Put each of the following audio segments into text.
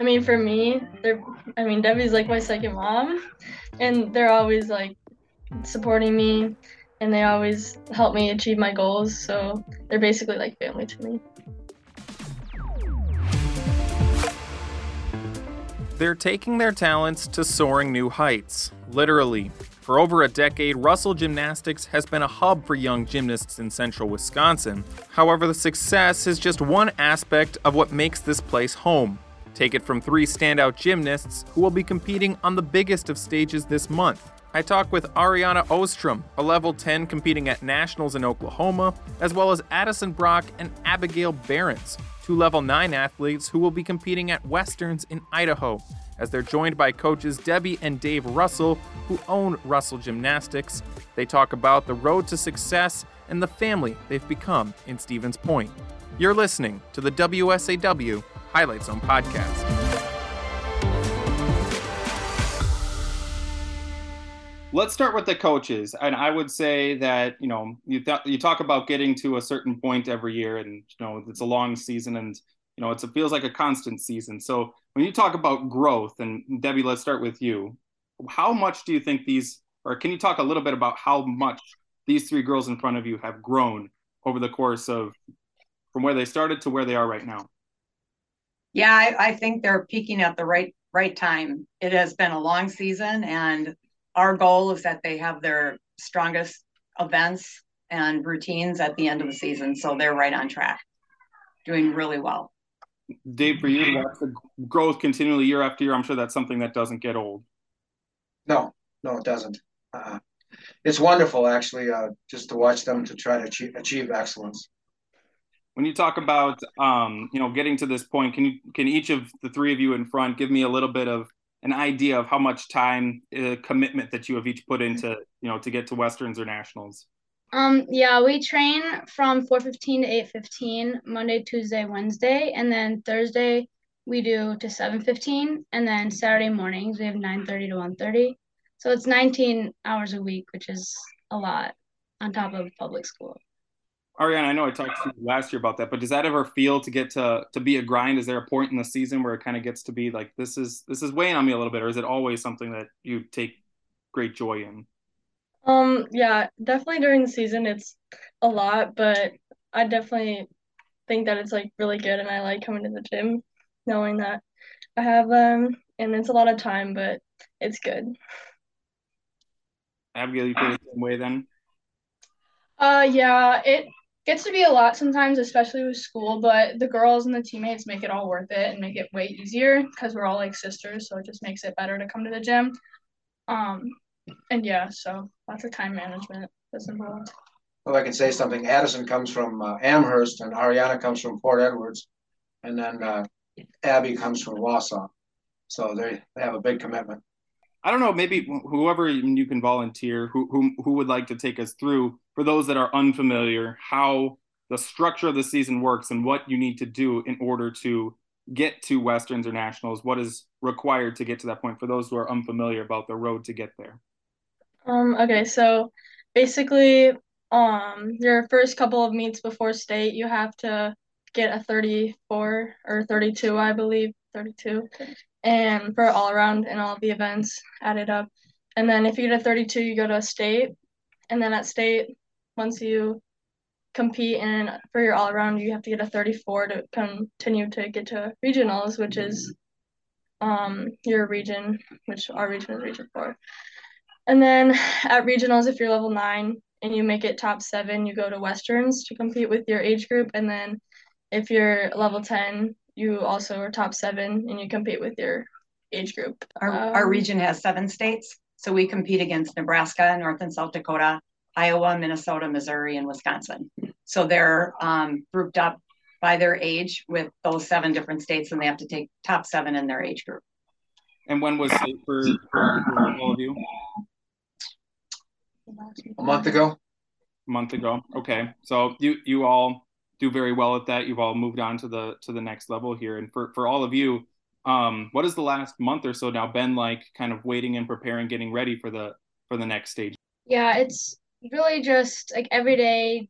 I mean, for me, they're. I mean, Debbie's like my second mom, and they're always like supporting me, and they always help me achieve my goals. So they're basically like family to me. They're taking their talents to soaring new heights, literally. For over a decade, Russell Gymnastics has been a hub for young gymnasts in central Wisconsin. However, the success is just one aspect of what makes this place home. Take it from three standout gymnasts who will be competing on the biggest of stages this month. I talk with Arianna Ostrum, a level 10 competing at nationals in Oklahoma, as well as Addison Brock and Abigail Berens, two level 9 athletes who will be competing at Westerns in Idaho, as they're joined by coaches Debbie and Dave Russell, who own Russell Gymnastics. They talk about the road to success and the family they've become in Stevens Point. You're listening to the WSAW Highlight Zone podcast. Let's start with the coaches, and I would say that you know you th- you talk about getting to a certain point every year, and you know it's a long season, and you know it's, it feels like a constant season. So when you talk about growth, and Debbie, let's start with you. How much do you think these, or can you talk a little bit about how much these three girls in front of you have grown over the course of from where they started to where they are right now? Yeah, I, I think they're peaking at the right right time. It has been a long season, and our goal is that they have their strongest events and routines at the end of the season. So they're right on track, doing really well. Dave, for you to watch the growth continually year after year, I'm sure that's something that doesn't get old. No, no, it doesn't. Uh, it's wonderful, actually, uh, just to watch them to try to achieve, achieve excellence when you talk about um, you know getting to this point can you can each of the three of you in front give me a little bit of an idea of how much time uh, commitment that you have each put into you know to get to westerns or nationals? Um yeah we train from 4.15 to 8.15 monday tuesday wednesday and then thursday we do to 7.15 and then saturday mornings we have 9.30 to 1.30 so it's 19 hours a week which is a lot on top of public school Arianna, I know I talked to you last year about that, but does that ever feel to get to to be a grind? Is there a point in the season where it kind of gets to be like this is this is weighing on me a little bit, or is it always something that you take great joy in? Um, yeah, definitely during the season it's a lot, but I definitely think that it's like really good and I like coming to the gym knowing that I have them um, and it's a lot of time, but it's good. Abigail, you feel the same way then? Uh yeah, it gets to be a lot sometimes, especially with school, but the girls and the teammates make it all worth it and make it way easier because we're all like sisters, so it just makes it better to come to the gym. Um, and yeah, so lots of time management that's involved. Well, I can say something. Addison comes from uh, Amherst, and Arianna comes from Port Edwards, and then uh, Abby comes from Wausau. So they, they have a big commitment. I don't know, maybe whoever you can volunteer, who, who, who would like to take us through, for those that are unfamiliar, how the structure of the season works and what you need to do in order to get to Westerns or Nationals, what is required to get to that point for those who are unfamiliar about the road to get there? Um, okay, so basically, um, your first couple of meets before state, you have to get a 34 or 32, I believe, 32 and for all around and all the events added up. And then if you get a 32, you go to a state. And then at state, once you compete and for your all around, you have to get a 34 to continue to get to regionals, which is um, your region, which our region is region four. And then at regionals, if you're level nine and you make it top seven, you go to westerns to compete with your age group. And then if you're level 10, you also are top seven and you compete with your age group. Our, um, our region has seven states. So we compete against Nebraska, North and South Dakota, Iowa, Minnesota, Missouri, and Wisconsin. So they're um, grouped up by their age with those seven different states, and they have to take top seven in their age group. And when was it for, for all of you? A month ago. A month ago. Okay, so you you all do very well at that. You've all moved on to the to the next level here. And for for all of you, um, what has the last month or so now been like, kind of waiting and preparing, getting ready for the for the next stage? Yeah, it's really just like every day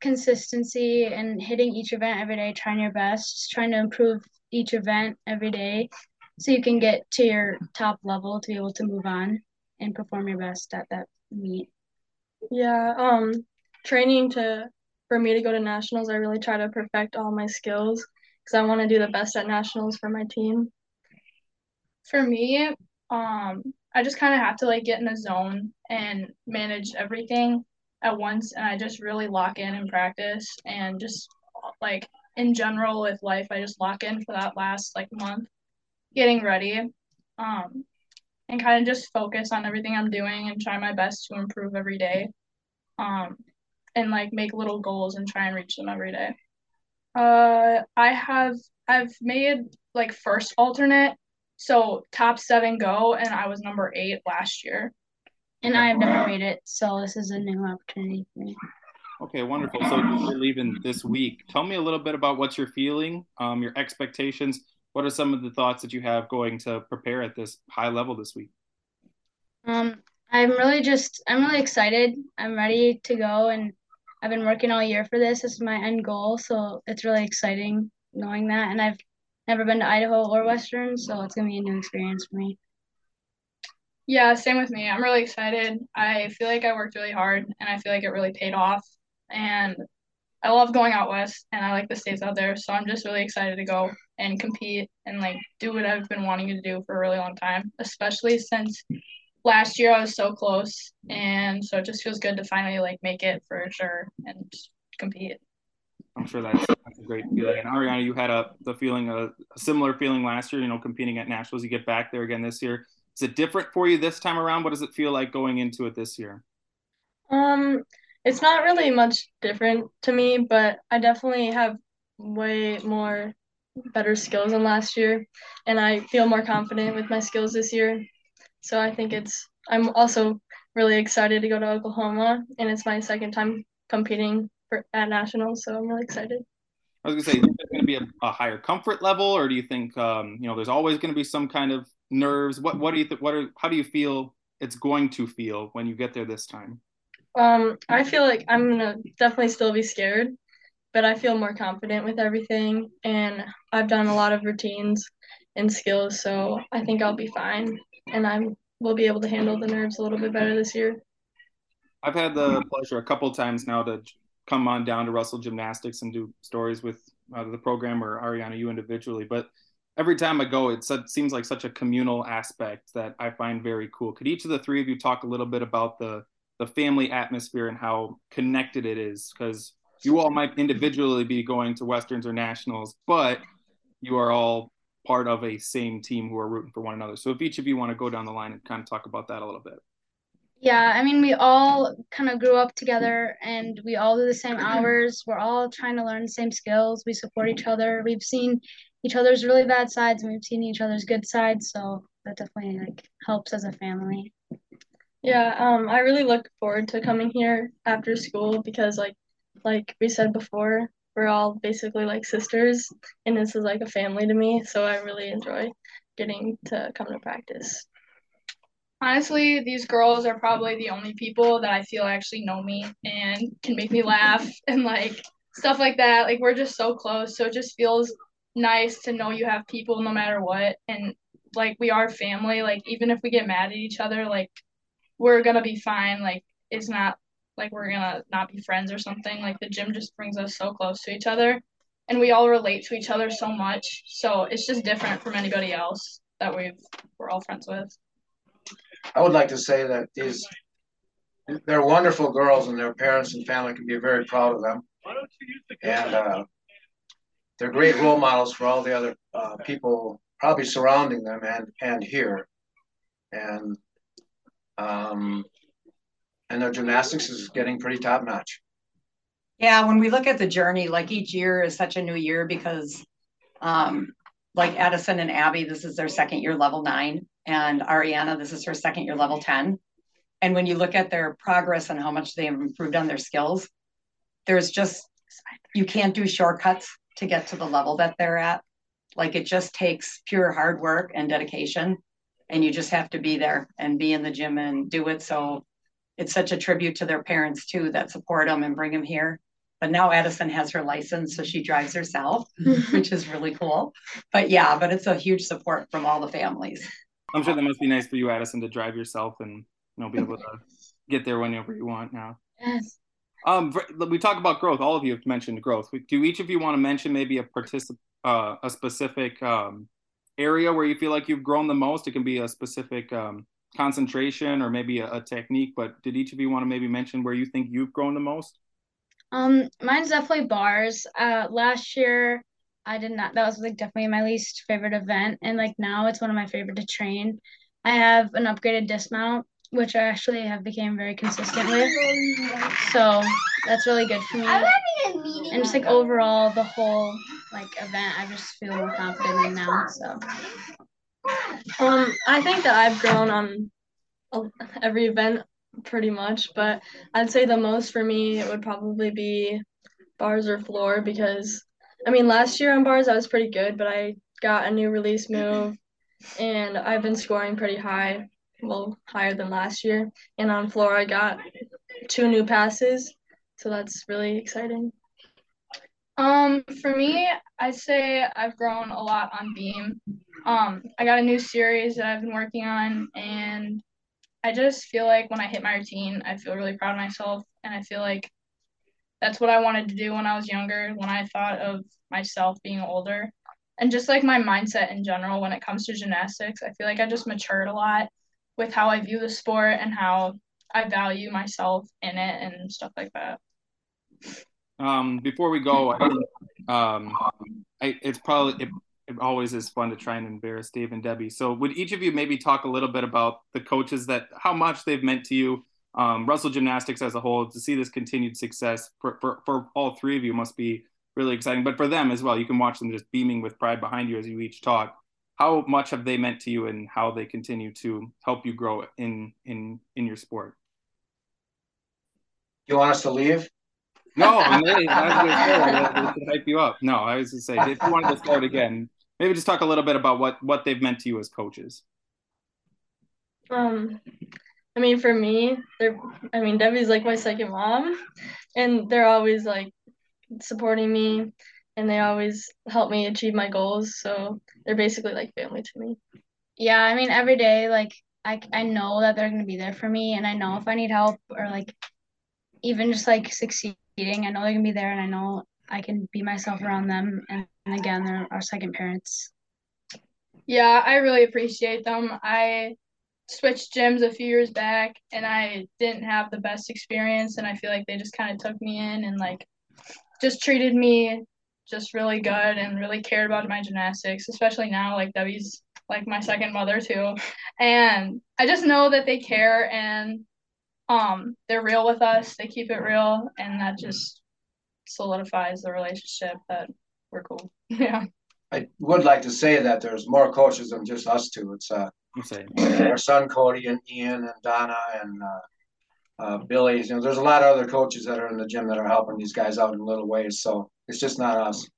consistency and hitting each event every day, trying your best, trying to improve each event every day so you can get to your top level to be able to move on and perform your best at that meet. Yeah, um training to for me to go to nationals, I really try to perfect all my skills because I want to do the best at nationals for my team. For me, um I just kind of have to like get in the zone and manage everything at once and I just really lock in and practice and just like in general with life I just lock in for that last like month getting ready um and kind of just focus on everything I'm doing and try my best to improve every day um and like make little goals and try and reach them every day. Uh I have I've made like first alternate so top 7 go and I was number 8 last year. And I have never made it, so this is a new opportunity for me. Okay, wonderful. So you're leaving this week. Tell me a little bit about what you're feeling, um, your expectations. What are some of the thoughts that you have going to prepare at this high level this week? I'm really just I'm really excited. I'm ready to go, and I've been working all year for this. This is my end goal, so it's really exciting knowing that. And I've never been to Idaho or Western, so it's gonna be a new experience for me. Yeah, same with me. I'm really excited. I feel like I worked really hard and I feel like it really paid off. And I love going out west and I like the states out there. So I'm just really excited to go and compete and like do what I've been wanting to do for a really long time, especially since last year I was so close. And so it just feels good to finally like make it for sure and compete. I'm sure that's, that's a great feeling. And Arianna, you had a the feeling a, a similar feeling last year, you know, competing at nationals. You get back there again this year is it different for you this time around? What does it feel like going into it this year? Um, it's not really much different to me, but I definitely have way more better skills than last year, and I feel more confident with my skills this year. So I think it's. I'm also really excited to go to Oklahoma, and it's my second time competing for at nationals, so I'm really excited. I was gonna say, is it going to be a, a, higher comfort level, or do you think um, you know there's always going to be some kind of nerves? What what do you think? What are how do you feel it's going to feel when you get there this time? Um, I feel like I'm gonna definitely still be scared, but I feel more confident with everything, and I've done a lot of routines and skills, so I think I'll be fine, and I'm will be able to handle the nerves a little bit better this year. I've had the pleasure a couple times now to come on down to Russell Gymnastics and do stories with uh, the program or Arianna, you individually, but every time I go, it seems like such a communal aspect that I find very cool. Could each of the three of you talk a little bit about the the family atmosphere and how connected it is? Because you all might individually be going to westerns or nationals, but you are all part of a same team who are rooting for one another. So if each of you want to go down the line and kind of talk about that a little bit. Yeah, I mean, we all kind of grew up together and we all do the same hours. We're all trying to learn the same skills. We support each other. We've seen each other's really bad sides and we've seen each other's good sides so that definitely like helps as a family yeah um i really look forward to coming here after school because like like we said before we're all basically like sisters and this is like a family to me so i really enjoy getting to come to practice. Honestly these girls are probably the only people that i feel actually know me and can make me laugh and like stuff like that. Like we're just so close so it just feels nice to know you have people no matter what. And like we are family. Like even if we get mad at each other like we're gonna be fine. Like it's not like we're gonna not be friends or something like the gym just brings us so close to each other and we all relate to each other so much so it's just different from anybody else that we've we're all friends with. I would like to say that these they're wonderful girls and their parents and family can be very proud of them. And uh, they're great role models for all the other uh, people probably surrounding them and and here. And um and their gymnastics is getting pretty top notch yeah when we look at the journey like each year is such a new year because um like addison and abby this is their second year level nine and arianna this is her second year level 10 and when you look at their progress and how much they have improved on their skills there's just you can't do shortcuts to get to the level that they're at. Like it just takes pure hard work and dedication. And you just have to be there and be in the gym and do it. So it's such a tribute to their parents too that support them and bring them here. but now Addison has her license, so she drives herself, which is really cool. But yeah, but it's a huge support from all the families. I'm sure that must be nice for you, Addison, to drive yourself and you know be able to get there whenever you want now. Yes. Um, we talk about growth. All of you have mentioned growth. Do each of you want to mention maybe a particip- uh, a specific um, area where you feel like you've grown the most? It can be a specific um, concentration or maybe a, a, technique. But did each of you want to maybe mention where you think you've grown the most? Um, mine's definitely bars. Uh, last year I did not. That was like definitely my least favorite event, and like now it's one of my favorite to train. I have an upgraded dismount, which I actually have became very consistent with. So that's really good for me. And just like overall, the whole like event, I just feel more confident in now. So. Um, I think that I've grown on every event pretty much, but I'd say the most for me it would probably be bars or floor because I mean last year on bars I was pretty good, but I got a new release move and I've been scoring pretty high, well higher than last year. And on floor I got two new passes, so that's really exciting. Um, for me, I'd say I've grown a lot on beam. Um, I got a new series that I've been working on, and I just feel like when I hit my routine, I feel really proud of myself, and I feel like that's what I wanted to do when I was younger, when I thought of myself being older. And just like my mindset in general when it comes to gymnastics, I feel like I just matured a lot with how I view the sport and how I value myself in it and stuff like that. Um, before we go, um, I, it's probably it, it, always is fun to try and embarrass Dave and Debbie. So, would each of you maybe talk a little bit about the coaches that how much they've meant to you, um, Russell Gymnastics as a whole, to see this continued success for, for for all three of you must be really exciting. But for them as well, you can watch them just beaming with pride behind you as you each talk. How much have they meant to you, and how they continue to help you grow in in in your sport? You want us to leave? No, I was going to hype you up. No, I was going to say if you wanted to start again, maybe just talk a little bit about what what they've meant to you as coaches. Um, I mean, for me, they're. I mean, Debbie's like my second mom, and they're always like supporting me, and they always help me achieve my goals. So they're basically like family to me. Yeah, I mean, every day, like I I know that they're gonna be there for me, and I know if I need help or like even just like succeeding, I know they're gonna be there, and I know I can be myself around them. And, and again, they're our second parents. Yeah, I really appreciate them. I switched gyms a few years back, and I didn't have the best experience, and I feel like they just kind of took me in and like just treated me just really good and really cared about my gymnastics, especially now like Debbie's like my second mother too. And I just know that they care and um they're real with us they keep it real and that just solidifies the relationship that we're cool. Yeah. I would like to say that there's more coaches than just us two. It's uh our son cody and ian and donna and uh, uh, billy. You know there's a lot of other coaches that are in the gym that are helping these guys out in little ways. So it's just not us.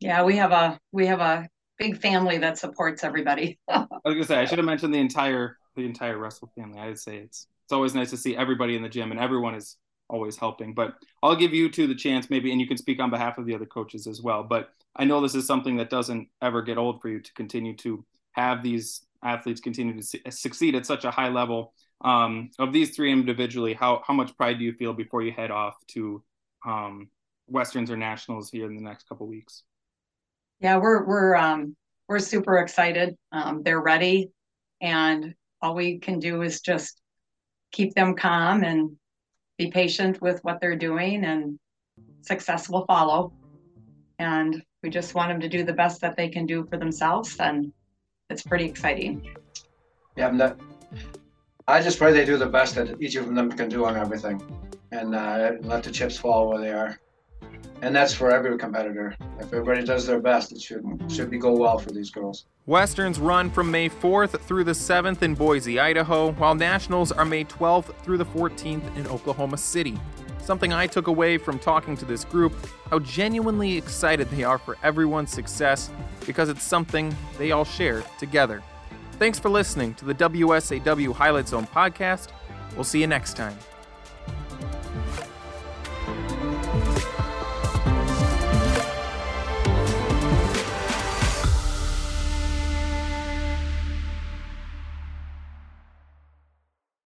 Yeah we have a we have a big family that supports everybody. I was gonna say i should have mentioned the entire the entire Russell family. I'd say it's it's always nice to see everybody in the gym and everyone is always helping. But I'll give you two the chance maybe, and you can speak on behalf of the other coaches as well. But I know this is something that doesn't ever get old for you to continue to have these athletes continue to succeed at such a high level. Um, of these three individually, how how much pride do you feel before you head off to um, westerns or nationals here in the next couple weeks? Yeah, we're we're um, we're super excited. Um, they're ready, and all we can do is just keep them calm and be patient with what they're doing and success will follow. And we just want them to do the best that they can do for themselves and it's pretty exciting. Yeah not, i just pray they do the best that each of them can do on everything. And uh, let the chips fall where they are and that's for every competitor. If everybody does their best, it should should be go well for these girls. Westerns run from May 4th through the 7th in Boise, Idaho, while Nationals are May 12th through the 14th in Oklahoma City. Something I took away from talking to this group, how genuinely excited they are for everyone's success because it's something they all share together. Thanks for listening to the WSAW Highlight Zone podcast. We'll see you next time.